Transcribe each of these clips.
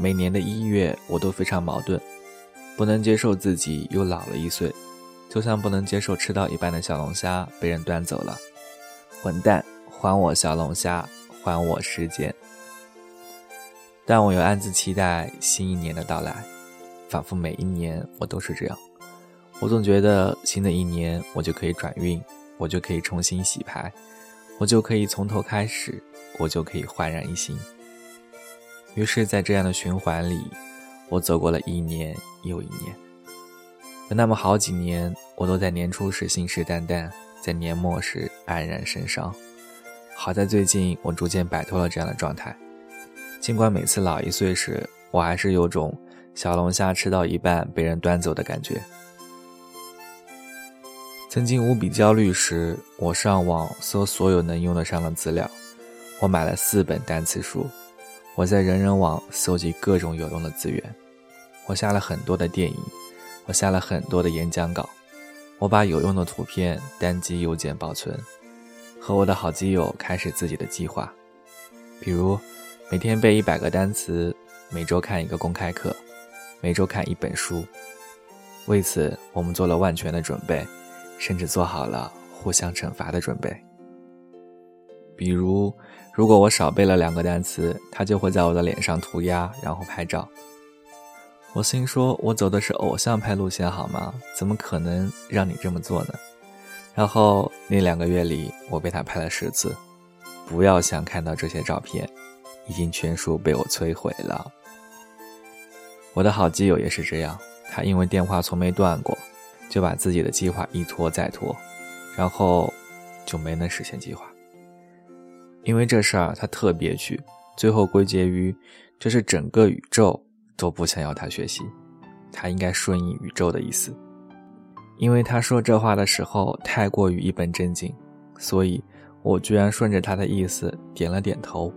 每年的一月，我都非常矛盾，不能接受自己又老了一岁，就像不能接受吃到一半的小龙虾被人端走了。混蛋，还我小龙虾，还我时间！但我又暗自期待新一年的到来，仿佛每一年我都是这样。我总觉得新的一年我就可以转运，我就可以重新洗牌，我就可以从头开始，我就可以焕然一新。于是，在这样的循环里，我走过了一年又一年。有那么好几年，我都在年初时信誓旦旦，在年末时黯然神伤。好在最近，我逐渐摆脱了这样的状态。尽管每次老一岁时，我还是有种小龙虾吃到一半被人端走的感觉。曾经无比焦虑时，我上网搜所有能用得上的资料，我买了四本单词书。我在人人网搜集各种有用的资源，我下了很多的电影，我下了很多的演讲稿，我把有用的图片单机邮件保存，和我的好基友开始自己的计划，比如每天背一百个单词，每周看一个公开课，每周看一本书。为此，我们做了万全的准备，甚至做好了互相惩罚的准备，比如。如果我少背了两个单词，他就会在我的脸上涂鸦，然后拍照。我心说：“我走的是偶像派路线，好吗？怎么可能让你这么做呢？”然后那两个月里，我被他拍了十次。不要想看到这些照片，已经全数被我摧毁了。我的好基友也是这样，他因为电话从没断过，就把自己的计划一拖再拖，然后就没能实现计划。因为这事儿他特别屈，最后归结于，这是整个宇宙都不想要他学习，他应该顺应宇宙的意思。因为他说这话的时候太过于一本正经，所以我居然顺着他的意思点了点头。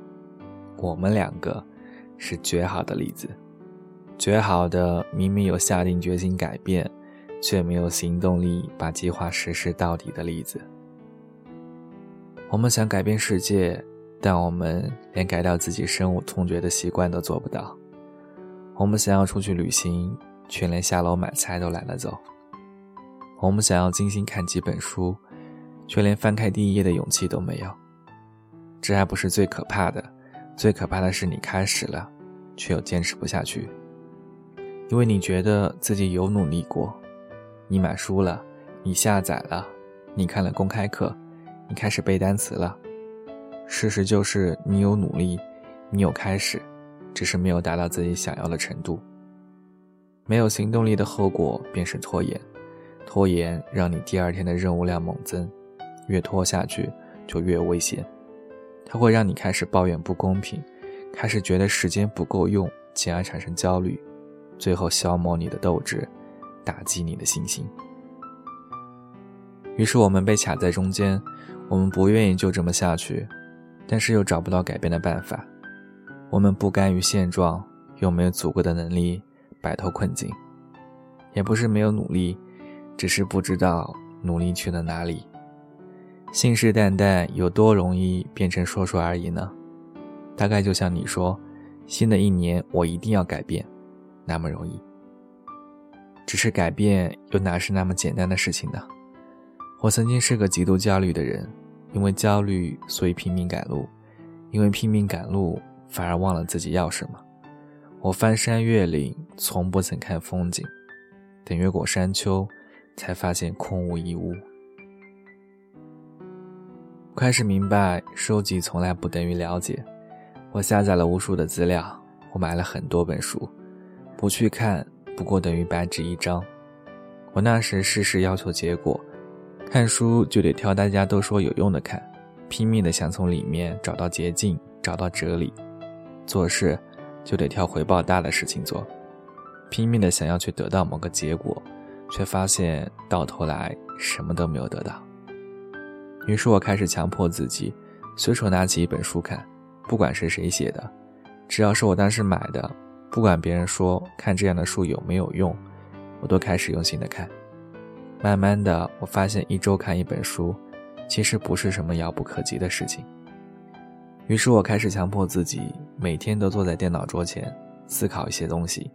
我们两个是绝好的例子，绝好的明明有下定决心改变，却没有行动力把计划实施到底的例子。我们想改变世界，但我们连改掉自己深恶痛绝的习惯都做不到。我们想要出去旅行，却连下楼买菜都懒得走。我们想要精心看几本书，却连翻开第一页的勇气都没有。这还不是最可怕的，最可怕的是你开始了，却又坚持不下去，因为你觉得自己有努力过，你买书了，你下载了，你看了公开课。你开始背单词了，事实就是你有努力，你有开始，只是没有达到自己想要的程度。没有行动力的后果便是拖延，拖延让你第二天的任务量猛增，越拖下去就越危险。它会让你开始抱怨不公平，开始觉得时间不够用，进而产生焦虑，最后消磨你的斗志，打击你的信心。于是我们被卡在中间。我们不愿意就这么下去，但是又找不到改变的办法。我们不甘于现状，又没有足够的能力摆脱困境。也不是没有努力，只是不知道努力去了哪里。信誓旦旦有多容易变成说说而已呢？大概就像你说，新的一年我一定要改变，那么容易。只是改变又哪是那么简单的事情呢？我曾经是个极度焦虑的人。因为焦虑，所以拼命赶路；因为拼命赶路，反而忘了自己要什么。我翻山越岭，从不曾看风景，等越过山丘，才发现空无一物。开始明白，收集从来不等于了解。我下载了无数的资料，我买了很多本书，不去看，不过等于白纸一张。我那时事事要求结果。看书就得挑大家都说有用的看，拼命的想从里面找到捷径，找到哲理；做事就得挑回报大的事情做，拼命的想要去得到某个结果，却发现到头来什么都没有得到。于是我开始强迫自己，随手拿起一本书看，不管是谁写的，只要是我当时买的，不管别人说看这样的书有没有用，我都开始用心的看。慢慢的，我发现一周看一本书，其实不是什么遥不可及的事情。于是我开始强迫自己每天都坐在电脑桌前，思考一些东西，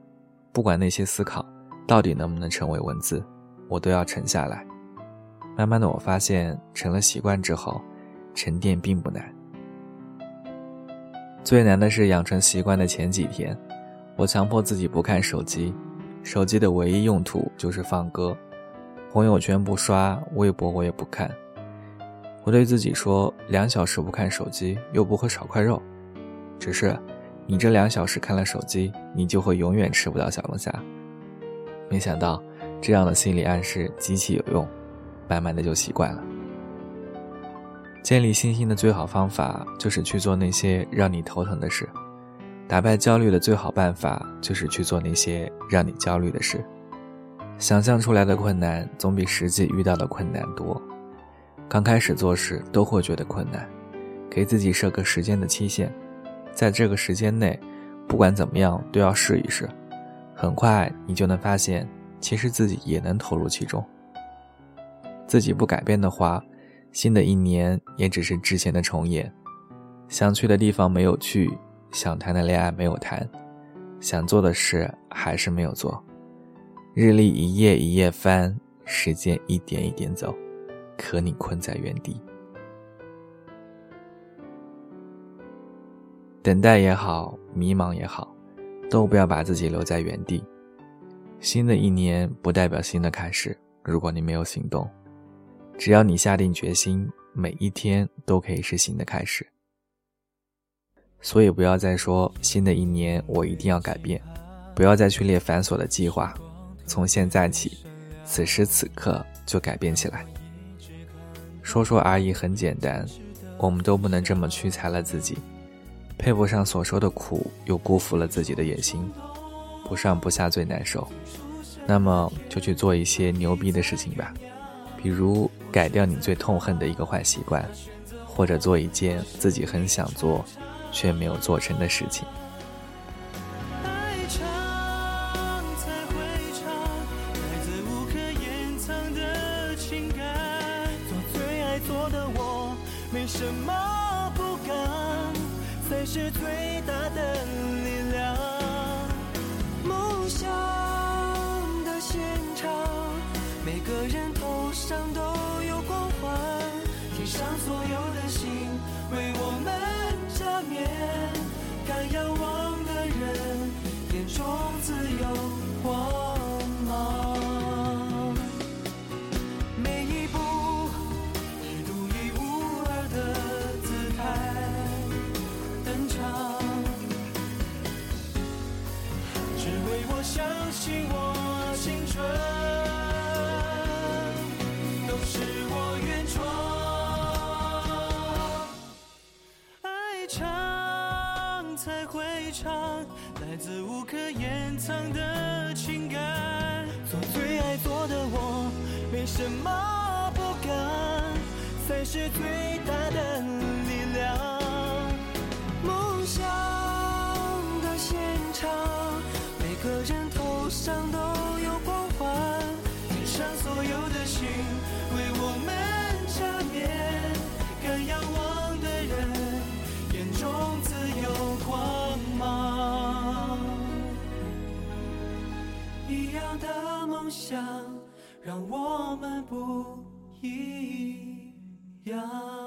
不管那些思考到底能不能成为文字，我都要沉下来。慢慢的，我发现成了习惯之后，沉淀并不难。最难的是养成习惯的前几天，我强迫自己不看手机，手机的唯一用途就是放歌，朋友圈不刷，微博我也不看。我对自己说，两小时不看手机又不会少块肉，只是，你这两小时看了手机，你就会永远吃不到小龙虾。没想到，这样的心理暗示极其有用，慢慢的就习惯了。建立信心的最好方法就是去做那些让你头疼的事，打败焦虑的最好办法就是去做那些让你焦虑的事。想象出来的困难总比实际遇到的困难多。刚开始做事都会觉得困难，给自己设个时间的期限，在这个时间内，不管怎么样都要试一试。很快你就能发现，其实自己也能投入其中。自己不改变的话，新的一年也只是之前的重演。想去的地方没有去，想谈的恋爱没有谈，想做的事还是没有做。日历一页一页翻，时间一点一点走。可你困在原地，等待也好，迷茫也好，都不要把自己留在原地。新的一年不代表新的开始，如果你没有行动，只要你下定决心，每一天都可以是新的开始。所以不要再说新的一年我一定要改变，不要再去列繁琐的计划，从现在起，此时此刻就改变起来。说说而已，很简单，我们都不能这么屈才了自己，配不上所受的苦，又辜负了自己的野心，不上不下最难受。那么就去做一些牛逼的事情吧，比如改掉你最痛恨的一个坏习惯，或者做一件自己很想做却没有做成的事情。是最大的力量。梦想的现场，每个人头上都有光环，天上所有的星为我们加冕，敢仰望相信我，青春都是我原创，爱唱才会唱，来自无可掩藏的情感，做最爱做的我，没什么不敢，才是最大的力量，梦想。上都有光环天上所有的星为我们加冕敢仰望的人眼中自有光芒。一样的梦想让我们不一样。